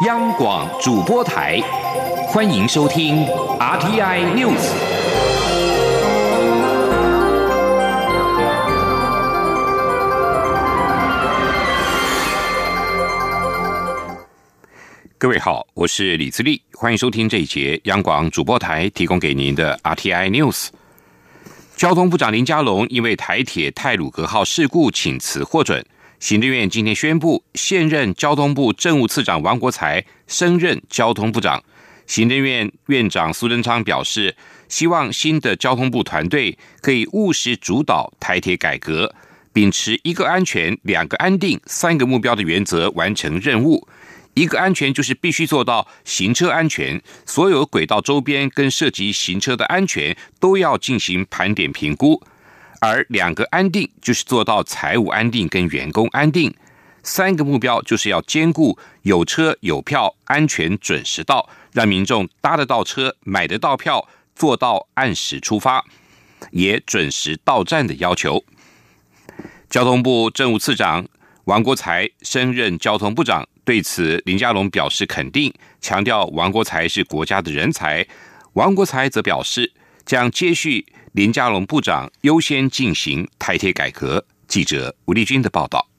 央广主播台，欢迎收听 RTI News。各位好，我是李自立，欢迎收听这一节央广主播台提供给您的 RTI News。交通部长林佳龙因为台铁泰鲁格号事故请辞获准。行政院今天宣布，现任交通部政务次长王国才升任交通部长。行政院院长苏贞昌表示，希望新的交通部团队可以务实主导台铁改革，秉持一个安全、两个安定、三个目标的原则完成任务。一个安全就是必须做到行车安全，所有轨道周边跟涉及行车的安全都要进行盘点评估。而两个安定就是做到财务安定跟员工安定，三个目标就是要兼顾有车有票、安全准时到，让民众搭得到车、买得到票，做到按时出发，也准时到站的要求。交通部政务次长王国才升任交通部长，对此林佳龙表示肯定，强调王国才是国家的人才。王国才则表示将接续。林佳龙部长优先进行台铁改革。记者吴立军的报道。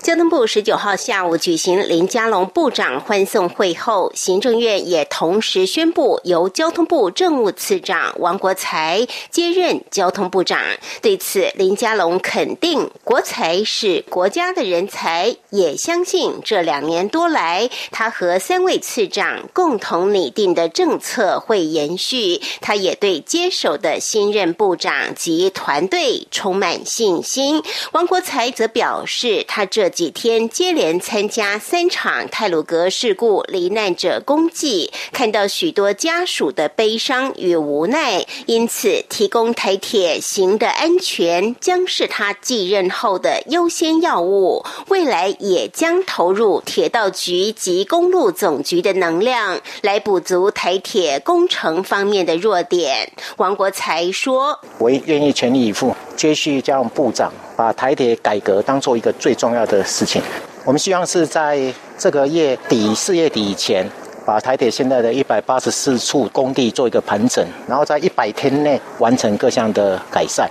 交通部十九号下午举行林佳龙部长欢送会后，行政院也同时宣布由交通部政务次长王国才接任交通部长。对此，林佳龙肯定国才是国家的人才，也相信这两年多来他和三位次长共同拟定的政策会延续。他也对接手的新任部长及团队充满信心。王国才则表示。他这几天接连参加三场泰鲁格事故罹难者公祭，看到许多家属的悲伤与无奈，因此提供台铁行的安全将是他继任后的优先要务。未来也将投入铁道局及公路总局的能量，来补足台铁工程方面的弱点。王国才说：“我愿意全力以赴，接续将部长。”把台铁改革当做一个最重要的事情，我们希望是在这个月底、四月底以前。把台铁现在的一百八十四处工地做一个盘整，然后在一百天内完成各项的改善。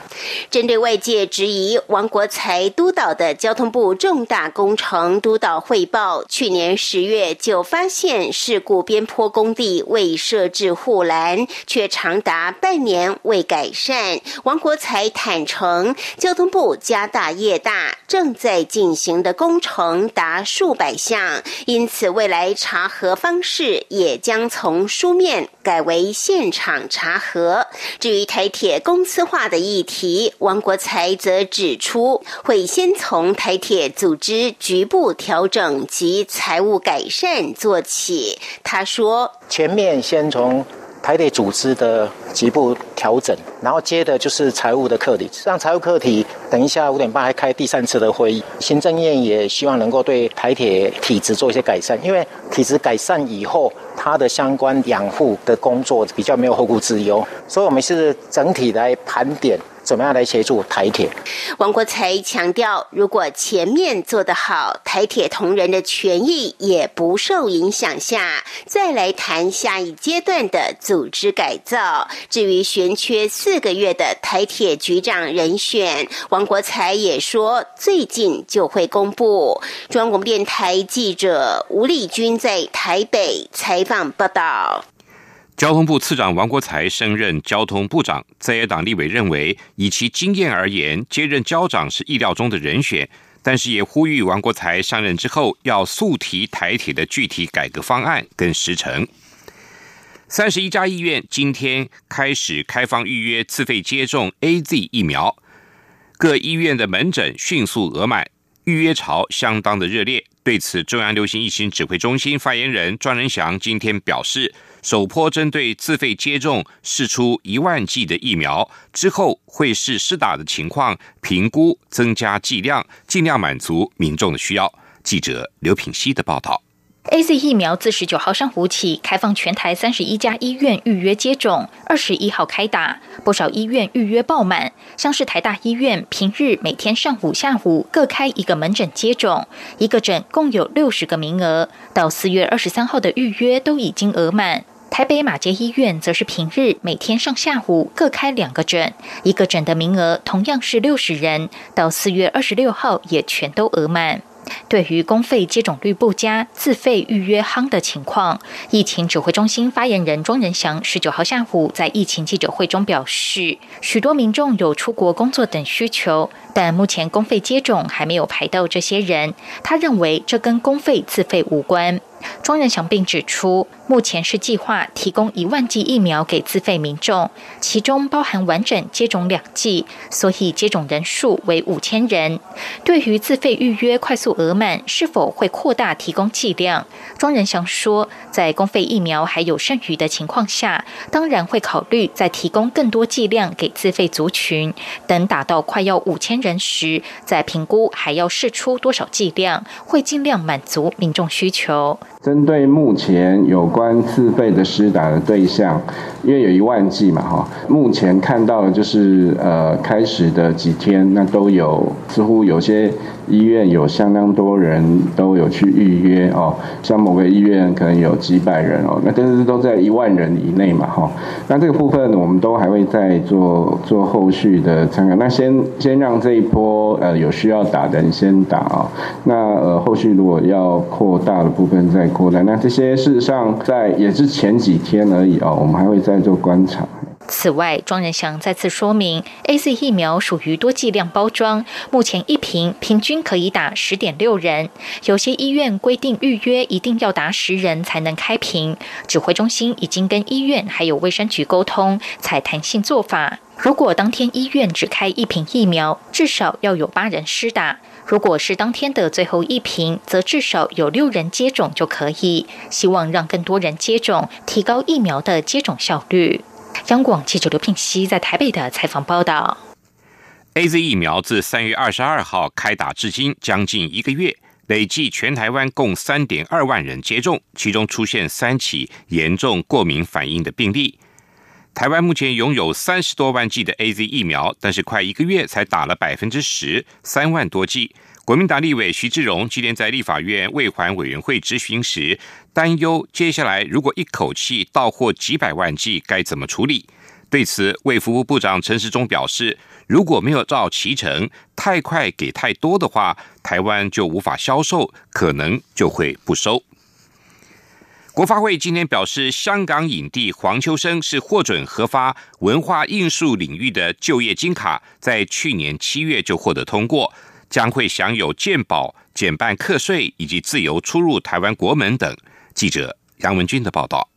针对外界质疑王国才督导的交通部重大工程督导汇报，去年十月就发现事故边坡工地未设置护栏，却长达半年未改善。王国才坦诚，交通部家大业大，正在进行的工程达数百项，因此未来查核方式。也将从书面改为现场查核。至于台铁公司化的议题，王国才则指出，会先从台铁组织局部调整及财务改善做起。他说：“前面先从。”台铁组织的局部调整，然后接的就是财务的课题。让财务课题，等一下五点半还开第三次的会议。行政院也希望能够对台铁体制做一些改善，因为体制改善以后，它的相关养护的工作比较没有后顾之忧，所以我们是整体来盘点。怎么样来协助台铁？王国才强调，如果前面做得好，台铁同仁的权益也不受影响下，再来谈下一阶段的组织改造。至于悬缺四个月的台铁局长人选，王国才也说，最近就会公布。中央广播电台记者吴丽君在台北采访报道。交通部次长王国才升任交通部长，在野党立委认为，以其经验而言，接任交长是意料中的人选，但是也呼吁王国才上任之后要速提台铁的具体改革方案跟时程。三十一家医院今天开始开放预约自费接种 A Z 疫苗，各医院的门诊迅速额满，预约潮相当的热烈。对此，中央流行疫情指挥中心发言人庄仁祥今天表示。首波针对自费接种试出一万剂的疫苗之后，会视施打的情况评估增加剂量，尽量满足民众的需要。记者刘品希的报道。A Z 疫苗自十九号上午起开放全台三十一家医院预约接种，二十一号开打，不少医院预约爆满。像是台大医院，平日每天上午、下午各开一个门诊接种，一个诊共有六十个名额，到四月二十三号的预约都已经额满。台北马街医院则是平日每天上下午各开两个诊，一个诊的名额同样是六十人，到四月二十六号也全都额满。对于公费接种率不佳、自费预约夯的情况，疫情指挥中心发言人庄仁祥十九号下午在疫情记者会中表示，许多民众有出国工作等需求，但目前公费接种还没有排到这些人。他认为这跟公费自费无关。庄仁祥并指出，目前是计划提供一万剂疫苗给自费民众，其中包含完整接种两剂，所以接种人数为五千人。对于自费预约快速额满，是否会扩大提供剂量？庄仁祥说，在公费疫苗还有剩余的情况下，当然会考虑再提供更多剂量给自费族群。等打到快要五千人时，再评估还要试出多少剂量，会尽量满足民众需求。针对目前有关自费的施打的对象，因为有一万剂嘛，哈，目前看到的就是呃，开始的几天，那都有似乎有些。医院有相当多人都有去预约哦，像某个医院可能有几百人哦，那但是都在一万人以内嘛哈。那这个部分我们都还会再做做后续的参考。那先先让这一波呃有需要打的人先打啊。那呃后续如果要扩大的部分再扩大。那这些事实上在也是前几天而已哦，我们还会再做观察。此外，庄仁祥再次说明，A Z 疫苗属于多剂量包装，目前一瓶平均可以打十点六人。有些医院规定预约一定要打十人才能开瓶，指挥中心已经跟医院还有卫生局沟通，采弹性做法。如果当天医院只开一瓶疫苗，至少要有八人施打；如果是当天的最后一瓶，则至少有六人接种就可以。希望让更多人接种，提高疫苗的接种效率。央广记者刘聘熙在台北的采访报道：A Z 疫苗自三月二十二号开打至今将近一个月，累计全台湾共三点二万人接种，其中出现三起严重过敏反应的病例。台湾目前拥有三十多万剂的 A Z 疫苗，但是快一个月才打了百分之十，三万多剂。国民党立委徐志荣今天在立法院未还委员会质询时，担忧接下来如果一口气到货几百万剂，该怎么处理？对此，卫福部部长陈时中表示，如果没有照齐成，太快给太多的话，台湾就无法销售，可能就会不收。国发会今天表示，香港影帝黄秋生是获准核发文化艺术领域的就业金卡，在去年七月就获得通过。将会享有健保、减半课税以及自由出入台湾国门等。记者杨文军的报道。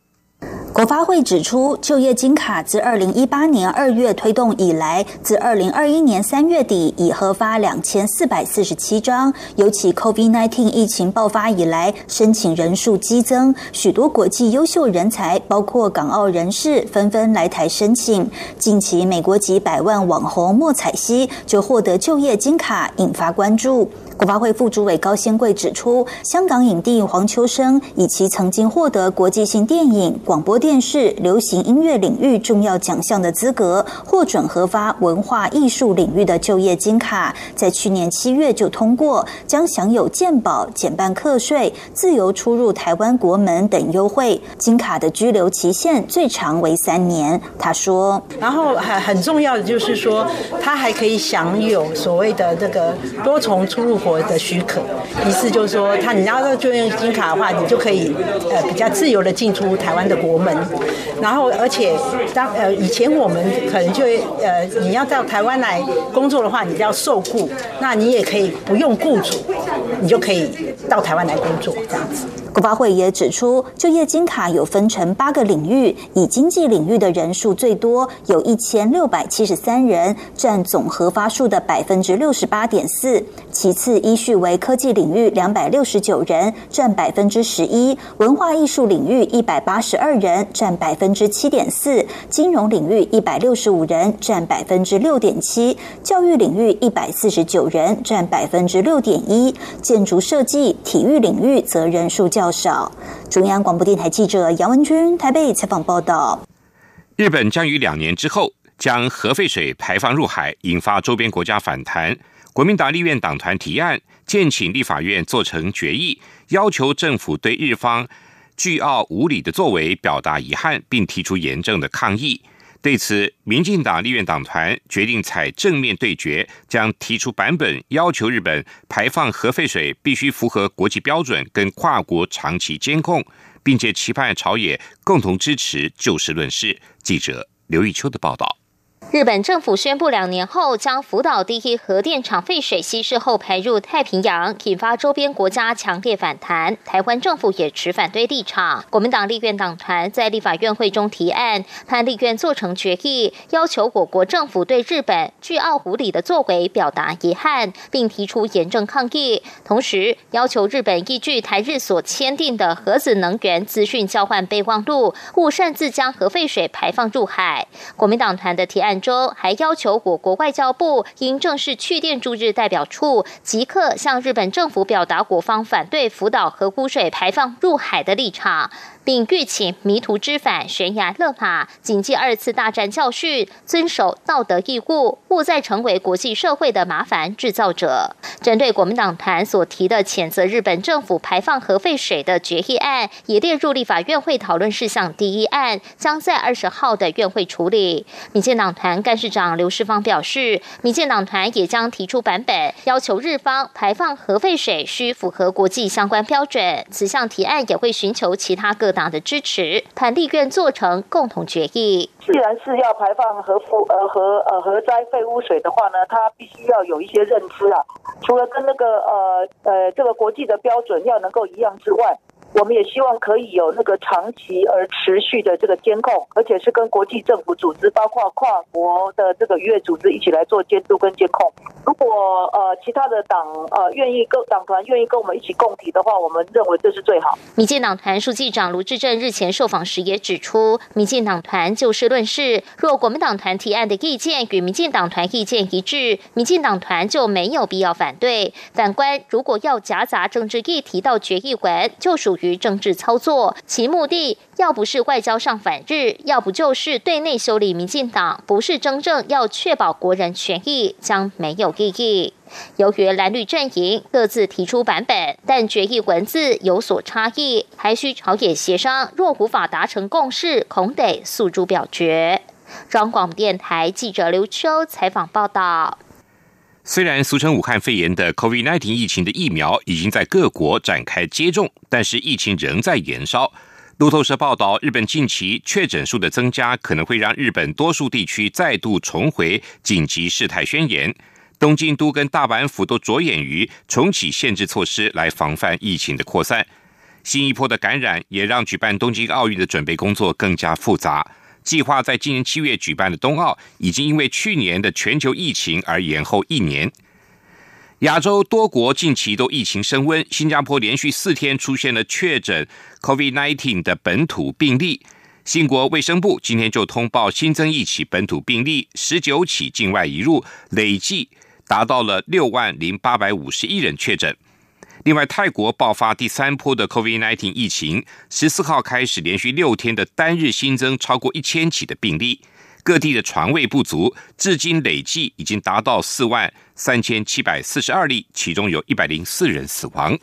国发会指出，就业金卡自二零一八年二月推动以来，自二零二一年三月底已核发两千四百四十七张。尤其 COVID-19 疫情爆发以来，申请人数激增，许多国际优秀人才，包括港澳人士，纷纷来台申请。近期，美国籍百万网红莫彩希就获得就业金卡，引发关注。国发会副主委高先贵指出，香港影帝黄秋生以其曾经获得国际性电影、广播电视、流行音乐领域重要奖项的资格，获准核发文化艺术领域的就业金卡，在去年七月就通过，将享有健保、减半课税、自由出入台湾国门等优惠。金卡的居留期限最长为三年。他说，然后很很重要的就是说，他还可以享有所谓的这个多重出入国。的许可，意思就是说，他你拿到就业金卡的话，你就可以呃比较自由的进出台湾的国门。然后，而且当呃以前我们可能就呃你要到台湾来工作的话，你要受雇，那你也可以不用雇主，你就可以到台湾来工作这样子。国发会也指出，就业金卡有分成八个领域，以经济领域的人数最多，有一千六百七十三人，占总核发数的百分之六十八点四。其次，依序为科技领域两百六十九人，占百分之十一；文化艺术领域一百八十二人，占百分之七点四；金融领域一百六十五人，占百分之六点七；教育领域一百四十九人，占百分之六点一；建筑设计、体育领域则人数较较少。中央广播电台记者杨文君台北采访报道。日本将于两年之后将核废水排放入海，引发周边国家反弹。国民党立院党团提案，建请立法院做成决议，要求政府对日方倨傲无礼的作为表达遗憾，并提出严正的抗议。对此，民进党立院党团决定采正面对决，将提出版本要求日本排放核废水必须符合国际标准跟跨国长期监控，并且期盼朝野共同支持就事论事。记者刘玉秋的报道。日本政府宣布，两年后将福岛第一核电厂废水稀释后排入太平洋，引发周边国家强烈反弹。台湾政府也持反对立场。国民党立院党团在立法院会中提案，判立院做成决议，要求我国政府对日本倨傲无礼的作为表达遗憾，并提出严正抗议。同时，要求日本依据台日所签订的核子能源资讯交换备忘录，勿擅自将核废水排放入海。国民党团的提案。州还要求我国外交部应正式去电驻日代表处，即刻向日本政府表达我方反对福岛核污水排放入海的立场。并欲请迷途知返、悬崖勒马，谨记二次大战教训，遵守道德义务，勿再成为国际社会的麻烦制造者。针对国民党团所提的谴责日本政府排放核废水的决议案，也列入立法院会讨论事项第一案，将在二十号的院会处理。民进党团干事长刘世芳表示，民进党团也将提出版本，要求日方排放核废水需符合国际相关标准。此项提案也会寻求其他各。党的支持，谈立愿做成共同决议。既然是要排放核污呃核呃核灾废污水的话呢，它必须要有一些认知啊。除了跟那个呃呃这个国际的标准要能够一样之外。我们也希望可以有那个长期而持续的这个监控，而且是跟国际政府组织，包括跨国的这个渔业组织一起来做监督跟监控。如果呃其他的党呃愿意跟党团愿意跟我们一起共提的话，我们认为这是最好。民进党团书记长卢志正日前受访时也指出，民进党团就事论事，若国民党团提案的意见与民进党团意见一致，民进党团就没有必要反对。反观如果要夹杂政治议题到决议文，就属。于政治操作，其目的要不是外交上反日，要不就是对内修理民进党，不是真正要确保国人权益，将没有意义。由于蓝绿阵营各自提出版本，但决议文字有所差异，还需朝野协商。若无法达成共识，恐得诉诸表决。中广电台记者刘秋采访报道。虽然俗称武汉肺炎的 COVID-19 疫情的疫苗已经在各国展开接种，但是疫情仍在延烧。路透社报道，日本近期确诊数的增加可能会让日本多数地区再度重回紧急事态宣言。东京都跟大阪府都着眼于重启限制措施来防范疫情的扩散。新一波的感染也让举办东京奥运的准备工作更加复杂。计划在今年七月举办的冬奥，已经因为去年的全球疫情而延后一年。亚洲多国近期都疫情升温，新加坡连续四天出现了确诊 COVID-19 的本土病例。新国卫生部今天就通报新增一起本土病例，十九起境外移入，累计达到了六万零八百五十一人确诊。另外，泰国爆发第三波的 COVID-19 疫情，十四号开始连续六天的单日新增超过一千起的病例，各地的床位不足，至今累计已经达到四万三千七百四十二例，其中有一百零四人死亡。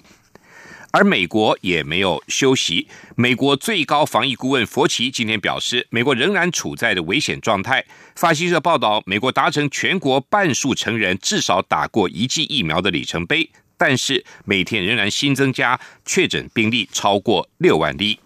而美国也没有休息，美国最高防疫顾问佛奇今天表示，美国仍然处在的危险状态。法新社报道，美国达成全国半数成人至少打过一剂疫苗的里程碑。但是每天仍然新增加确诊病例超过六万例。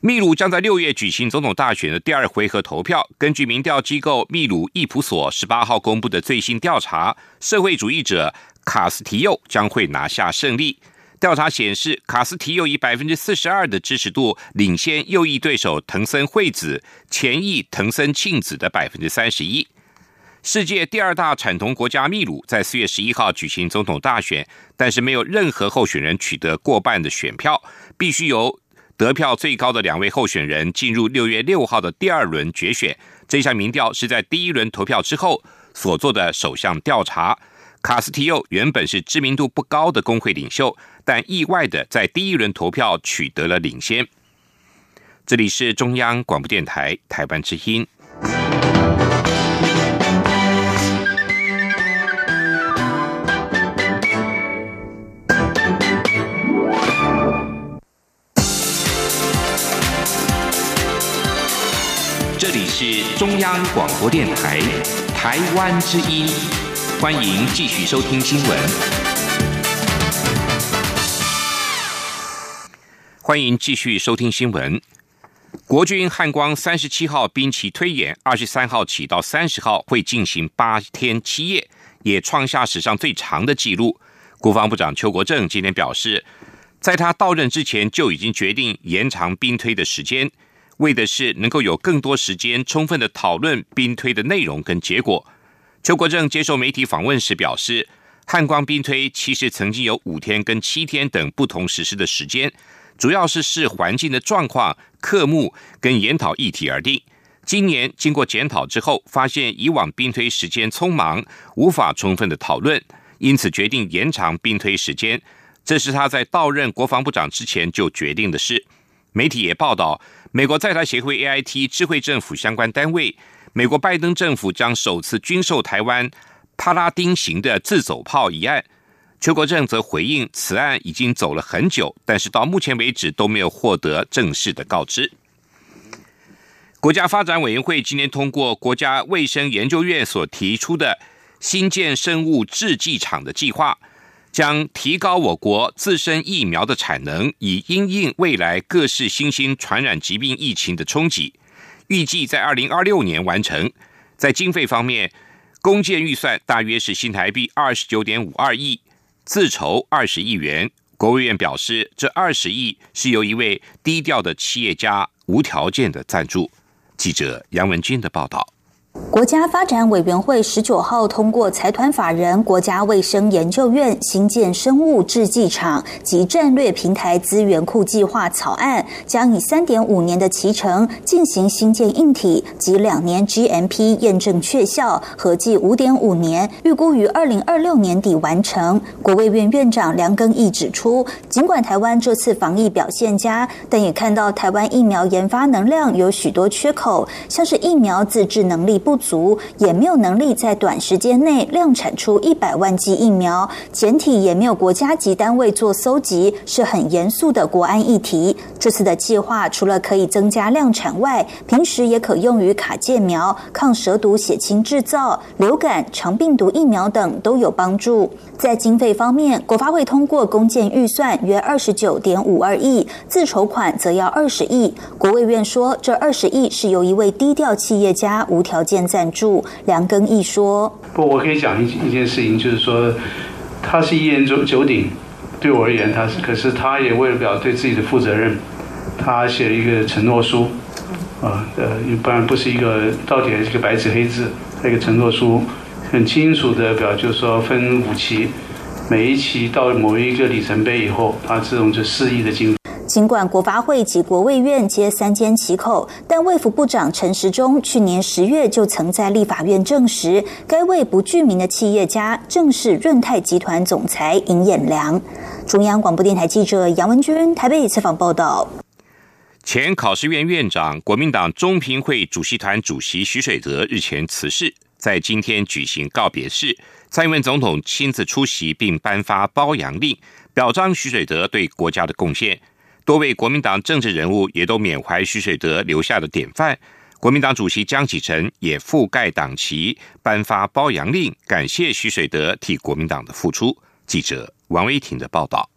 秘鲁将在六月举行总统大选的第二回合投票。根据民调机构秘鲁易普所十八号公布的最新调查，社会主义者卡斯提佑将会拿下胜利。调查显示，卡斯提佑以百分之四十二的支持度领先右翼对手藤森惠子、前翼藤森庆子的百分之三十一。世界第二大产铜国家秘鲁在四月十一号举行总统大选，但是没有任何候选人取得过半的选票，必须由得票最高的两位候选人进入六月六号的第二轮决选。这项民调是在第一轮投票之后所做的首项调查。卡斯提奥原本是知名度不高的工会领袖，但意外的在第一轮投票取得了领先。这里是中央广播电台台湾之音。是中央广播电台台湾之音，欢迎继续收听新闻。欢迎继续收听新闻。国军汉光三十七号兵棋推演，二十三号起到三十号会进行八天七夜，也创下史上最长的纪录。国防部长邱国正今天表示，在他到任之前就已经决定延长兵推的时间。为的是能够有更多时间，充分的讨论兵推的内容跟结果。邱国正接受媒体访问时表示，汉光兵推其实曾经有五天跟七天等不同实施的时间，主要是视环境的状况、科目跟研讨议题而定。今年经过检讨之后，发现以往兵推时间匆忙，无法充分的讨论，因此决定延长兵推时间。这是他在到任国防部长之前就决定的事。媒体也报道。美国在台协会 AIT 智慧政府相关单位，美国拜登政府将首次军售台湾帕拉丁型的自走炮一案。邱国正则回应，此案已经走了很久，但是到目前为止都没有获得正式的告知。国家发展委员会今天通过国家卫生研究院所提出的新建生物制剂厂的计划。将提高我国自身疫苗的产能，以因应未来各式新兴传染疾病疫情的冲击。预计在二零二六年完成。在经费方面，公建预算大约是新台币二十九点五二亿，自筹二十亿元。国务院表示，这二十亿是由一位低调的企业家无条件的赞助。记者杨文军的报道。国家发展委员会十九号通过财团法人国家卫生研究院新建生物制剂厂及战略平台资源库计划草案，将以三点五年的期程进行新建硬体及两年 GMP 验证确效，合计五点五年，预估于二零二六年底完成。国卫院院长梁庚义指出，尽管台湾这次防疫表现佳，但也看到台湾疫苗研发能量有许多缺口，像是疫苗自制能力不。足也没有能力在短时间内量产出一百万剂疫苗，简体也没有国家级单位做搜集，是很严肃的国安议题。这次的计划除了可以增加量产外，平时也可用于卡介苗、抗蛇毒血清制造、流感、肠病毒疫苗等都有帮助。在经费方面，国发会通过公建预算约二十九点五二亿，自筹款则要二十亿。国卫院说，这二十亿是由一位低调企业家无条件。赞助梁根义说：“不，我可以讲一一件事情，就是说，他是一言九九鼎，对我而言，他是，可是他也为了表对自己的负责任，他写了一个承诺书，啊，呃，不然不是一个到底还是个白纸黑字，一个承诺书，很清楚的表，就是说分五期，每一期到某一个里程碑以后，他这种就四亿的经。”尽管国发会及国卫院皆三缄其口，但卫福部长陈时中去年十月就曾在立法院证实，该位不具名的企业家正是润泰集团总裁尹衍良。中央广播电台记者杨文君台北采访报道。前考试院院长、国民党中评会主席团主席徐水德日前辞世，在今天举行告别式，蔡英文总统亲自出席并颁发褒扬令，表彰徐水德对国家的贡献。多位国民党政治人物也都缅怀徐水德留下的典范。国民党主席江启臣也覆盖党旗，颁发褒扬令，感谢徐水德替国民党的付出。记者王威婷的报道。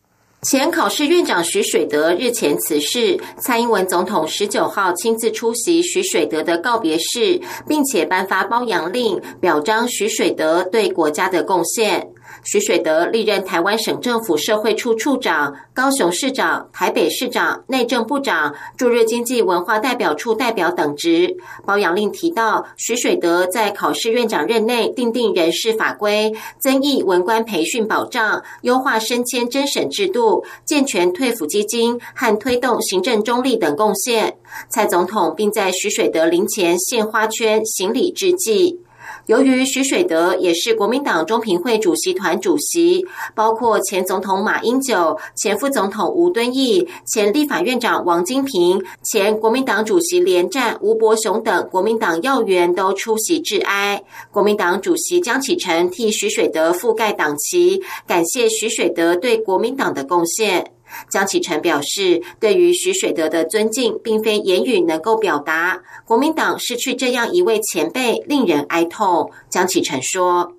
前考试院长徐水德日前辞世，蔡英文总统十九号亲自出席徐水德的告别式，并且颁发褒扬令，表彰徐水德对国家的贡献。徐水德历任台湾省政府社会处处长、高雄市长、台北市长、内政部长、驻日经济文化代表处代表等职。包养令提到，徐水德在考试院长任内订定人事法规，增益文官培训保障，优化升迁甄审制度，健全退抚基金和推动行政中立等贡献。蔡总统并在徐水德灵前献花圈，行礼致祭。由于徐水德也是国民党中评会主席团主席，包括前总统马英九、前副总统吴敦义、前立法院长王金平、前国民党主席连战吴伯雄等国民党要员都出席致哀。国民党主席江启臣替徐水德覆盖党旗，感谢徐水德对国民党的贡献。江启臣表示，对于徐水德的尊敬，并非言语能够表达。国民党失去这样一位前辈，令人哀痛。江启臣说：“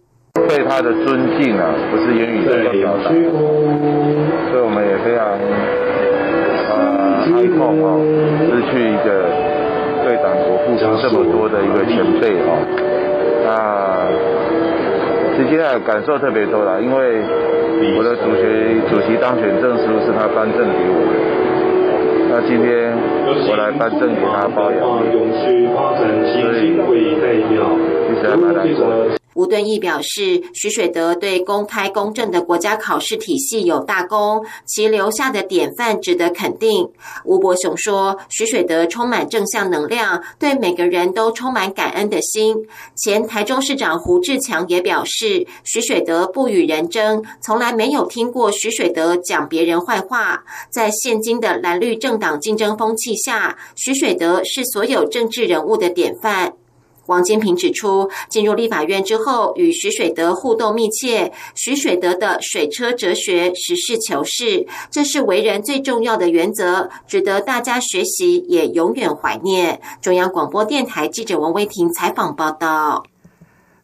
对他的尊敬啊，不是言语能够表达，所以我们也非常呃哀痛哦，失去一个对党国付出这么多的一个前辈啊。那今天感受特别多了，因为。”我的主席主席当选证书是他颁证给我的，那今天我来颁证给他包养，吴敦义表示，徐水德对公开公正的国家考试体系有大功，其留下的典范值得肯定。吴伯雄说，徐水德充满正向能量，对每个人都充满感恩的心。前台中市长胡志强也表示，徐水德不与人争，从来没有听过徐水德讲别人坏话。在现今的蓝绿政党竞争风气下，徐水德是所有政治人物的典范。王金平指出，进入立法院之后，与徐水德互动密切。徐水德的水车哲学，实事求是，这是为人最重要的原则，值得大家学习，也永远怀念。中央广播电台记者王威婷采访报道。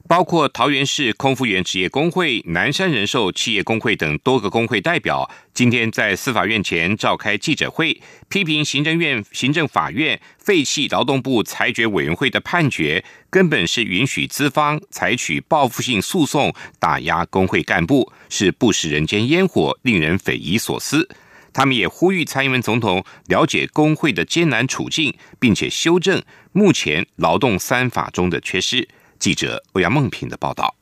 包括桃园市空服员职业工会、南山人寿企业工会等多个工会代表，今天在司法院前召开记者会，批评行政院行政法院废弃劳动部裁决委员会的判决，根本是允许资方采取报复性诉讼打压工会干部，是不食人间烟火，令人匪夷所思。他们也呼吁蔡英文总统了解工会的艰难处境，并且修正目前劳动三法中的缺失。记者欧阳梦平的报道。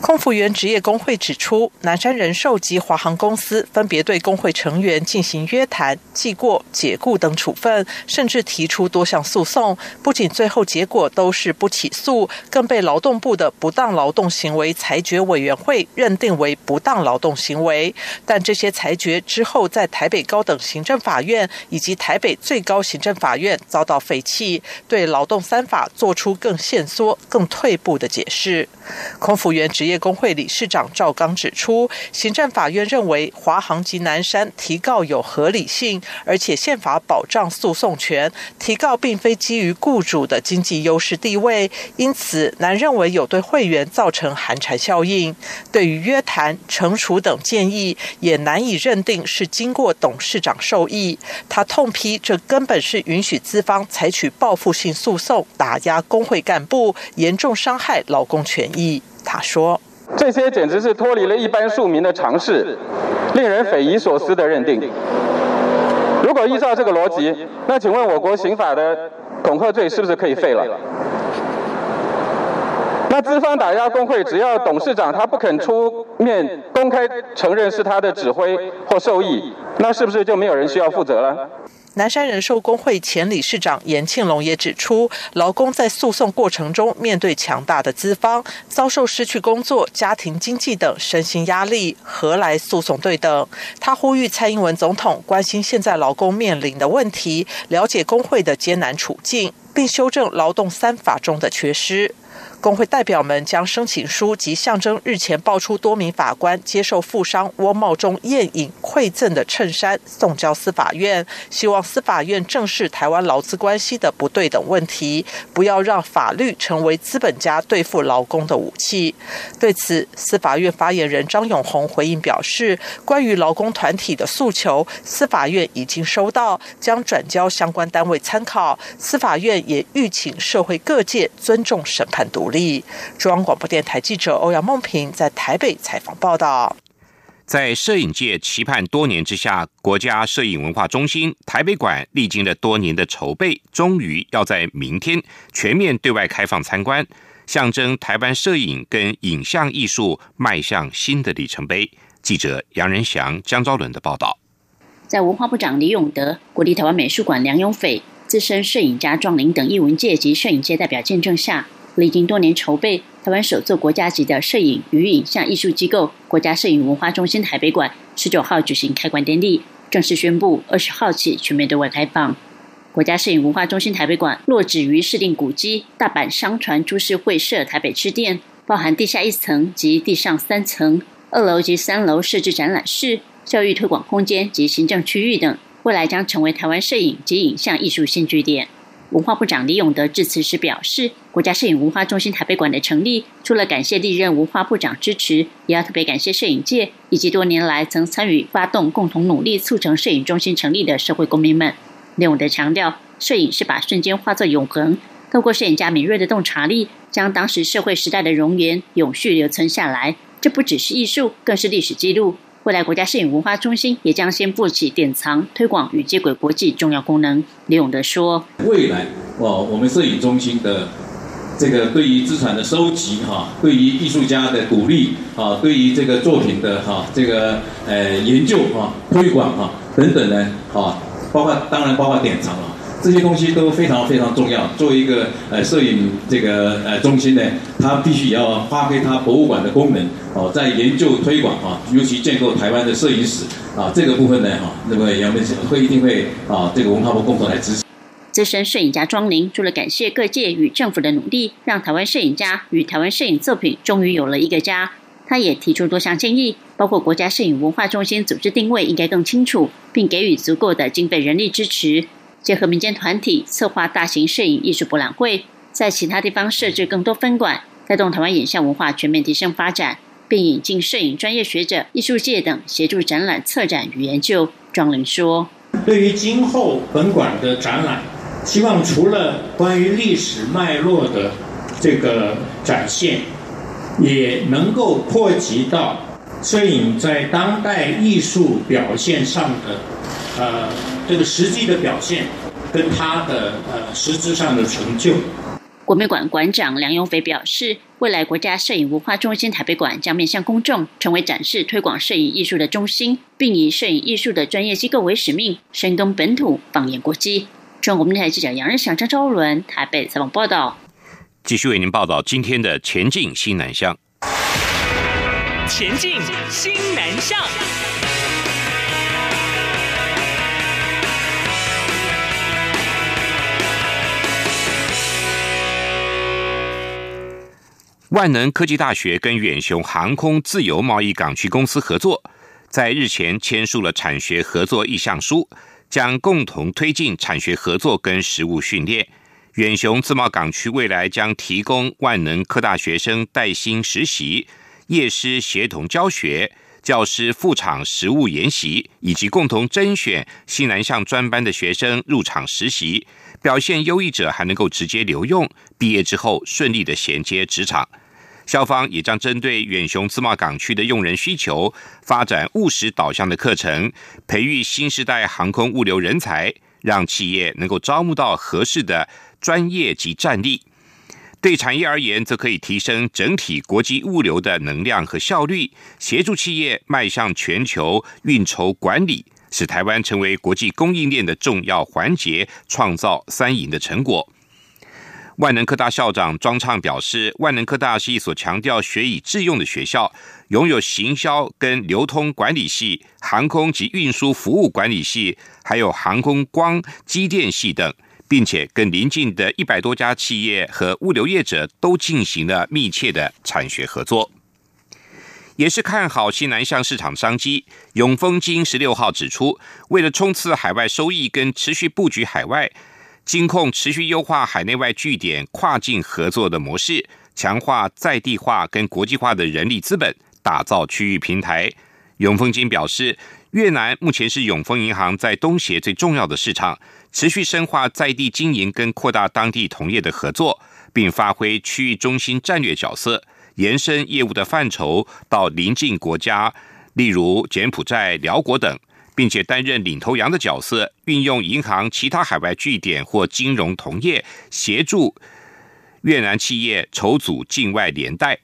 空服员职业工会指出，南山人寿及华航公司分别对工会成员进行约谈、记过、解雇等处分，甚至提出多项诉讼。不仅最后结果都是不起诉，更被劳动部的不当劳动行为裁决委员会认定为不当劳动行为。但这些裁决之后，在台北高等行政法院以及台北最高行政法院遭到废弃，对劳动三法做出更限缩、更退步的解释。空服员职业工会理事长赵刚指出，行政法院认为华航及南山提告有合理性，而且宪法保障诉讼权，提告并非基于雇主的经济优势地位，因此难认为有对会员造成寒蝉效应。对于约谈、惩处等建议，也难以认定是经过董事长授意。他痛批这根本是允许资方采取报复性诉讼打压工会干部，严重伤害劳工权益。他说：“这些简直是脱离了一般庶民的常识，令人匪夷所思的认定。如果依照这个逻辑，那请问我国刑法的恐吓罪是不是可以废了？那资方打压工会，只要董事长他不肯出面公开承认是他的指挥或授意，那是不是就没有人需要负责了？”南山人寿工会前理事长严庆龙也指出，劳工在诉讼过程中面对强大的资方，遭受失去工作、家庭经济等身心压力，何来诉讼对等？他呼吁蔡英文总统关心现在劳工面临的问题，了解工会的艰难处境，并修正劳动三法中的缺失。工会代表们将申请书及象征日前爆出多名法官接受富商窝茂中宴饮馈赠的衬衫送交司法院，希望司法院正视台湾劳资关系的不对等问题，不要让法律成为资本家对付劳工的武器。对此，司法院发言人张永红回应表示，关于劳工团体的诉求，司法院已经收到，将转交相关单位参考。司法院也预请社会各界尊重审判。独立。中央广播电台记者欧阳梦平在台北采访报道。在摄影界期盼多年之下，国家摄影文化中心台北馆历经了多年的筹备，终于要在明天全面对外开放参观，象征台湾摄影跟影像艺术迈向新的里程碑。记者杨仁祥、江昭伦的报道。在文化部长李永德、国立台湾美术馆梁永斐、资深摄影家庄林等艺文界及摄影界代表见证下，历经多年筹备。台湾首座国家级的摄影与影像艺术机构——国家摄影文化中心台北馆，十九号举行开馆典礼，正式宣布二十号起全面对外开放。国家摄影文化中心台北馆落址于市定古迹大阪商船株式会社台北支店，包含地下一层及地上三层，二楼及三楼设置展览室、教育推广空间及行政区域等，未来将成为台湾摄影及影像艺术新据点。文化部长李永德致辞时表示，国家摄影文化中心台北馆的成立，除了感谢历任文化部长支持，也要特别感谢摄影界以及多年来曾参与发动、共同努力促成摄影中心成立的社会公民们。李永德强调，摄影是把瞬间化作永恒，透过摄影家敏锐的洞察力，将当时社会时代的容颜永续留存下来。这不只是艺术，更是历史记录。未来国家摄影文化中心也将先负起典藏、推广与接轨国际重要功能。李永德说：“未来哦，我们摄影中心的这个对于资产的收集哈，对于艺术家的鼓励啊，对于这个作品的哈这个呃研究啊、推广啊等等呢，哈，包括当然包括典藏了。”这些东西都非常非常重要。作为一个呃摄影这个呃中心呢，它必须要发挥它博物馆的功能哦，在研究推广啊，尤其建构台湾的摄影史啊这个部分呢哈，那么杨明会一定会啊这个文化部共同来支持。资深摄影家庄林除了感谢各界与政府的努力，让台湾摄影家与台湾摄影作品终于有了一个家，他也提出多项建议，包括国家摄影文化中心组织定位应该更清楚，并给予足够的经费人力支持。结合民间团体策划大型摄影艺术博览会，在其他地方设置更多分馆，带动台湾影像文化全面提升发展，并引进摄影专业学者、艺术界等协助展览策展与研究。庄林说：“对于今后本馆的展览，希望除了关于历史脉络的这个展现，也能够扩及到摄影在当代艺术表现上的。”呃，这个实际的表现，跟他的呃实质上的成就。国美馆馆长梁永飞表示，未来国家摄影文化中心台北馆将面向公众，成为展示推广摄影艺术的中心，并以摄影艺术的专业机构为使命，深耕本土，放眼国际。中国电台记者杨日祥、张昭伦台北采访报道。继续为您报道今天的前进新南向。前进新南向。万能科技大学跟远雄航空自由贸易港区公司合作，在日前签署了产学合作意向书，将共同推进产学合作跟实务训练。远雄自贸港区未来将提供万能科大学生带薪实习、业师协同教学、教师副场实务研习，以及共同甄选西南向专班的学生入场实习，表现优异者还能够直接留用，毕业之后顺利的衔接职场。校方也将针对远雄自贸港区的用人需求，发展务实导向的课程，培育新时代航空物流人才，让企业能够招募到合适的专业及战力。对产业而言，则可以提升整体国际物流的能量和效率，协助企业迈向全球运筹管理，使台湾成为国际供应链的重要环节，创造三赢的成果。万能科大校长庄畅表示，万能科大是一所强调学以致用的学校，拥有行销跟流通管理系、航空及运输服务管理系，还有航空光机电系等，并且跟邻近的一百多家企业和物流业者都进行了密切的产学合作，也是看好西南向市场商机。永丰金十六号指出，为了冲刺海外收益跟持续布局海外。金控持续优化海内外据点跨境合作的模式，强化在地化跟国际化的人力资本，打造区域平台。永丰金表示，越南目前是永丰银行在东协最重要的市场，持续深化在地经营跟扩大当地同业的合作，并发挥区域中心战略角色，延伸业务的范畴到邻近国家，例如柬埔寨、辽国等，并且担任领头羊的角色，运用银行其他海外据点或金融同业协助越南企业筹组境外连带。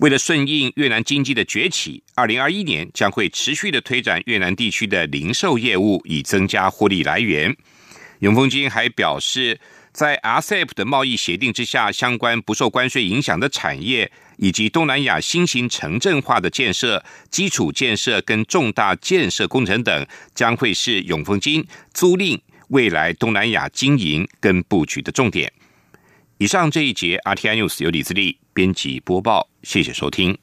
为了顺应越南经济的崛起，二零二一年将会持续的推展越南地区的零售业务，以增加获利来源。永丰金还表示，在 RCEP 的贸易协定之下，相关不受关税影响的产业，以及东南亚新型城镇化的建设、基础建设跟重大建设工程等，将会是永丰金租赁未来东南亚经营跟布局的重点。以上这一节 RTI News 由李自立编辑播报，谢谢收听。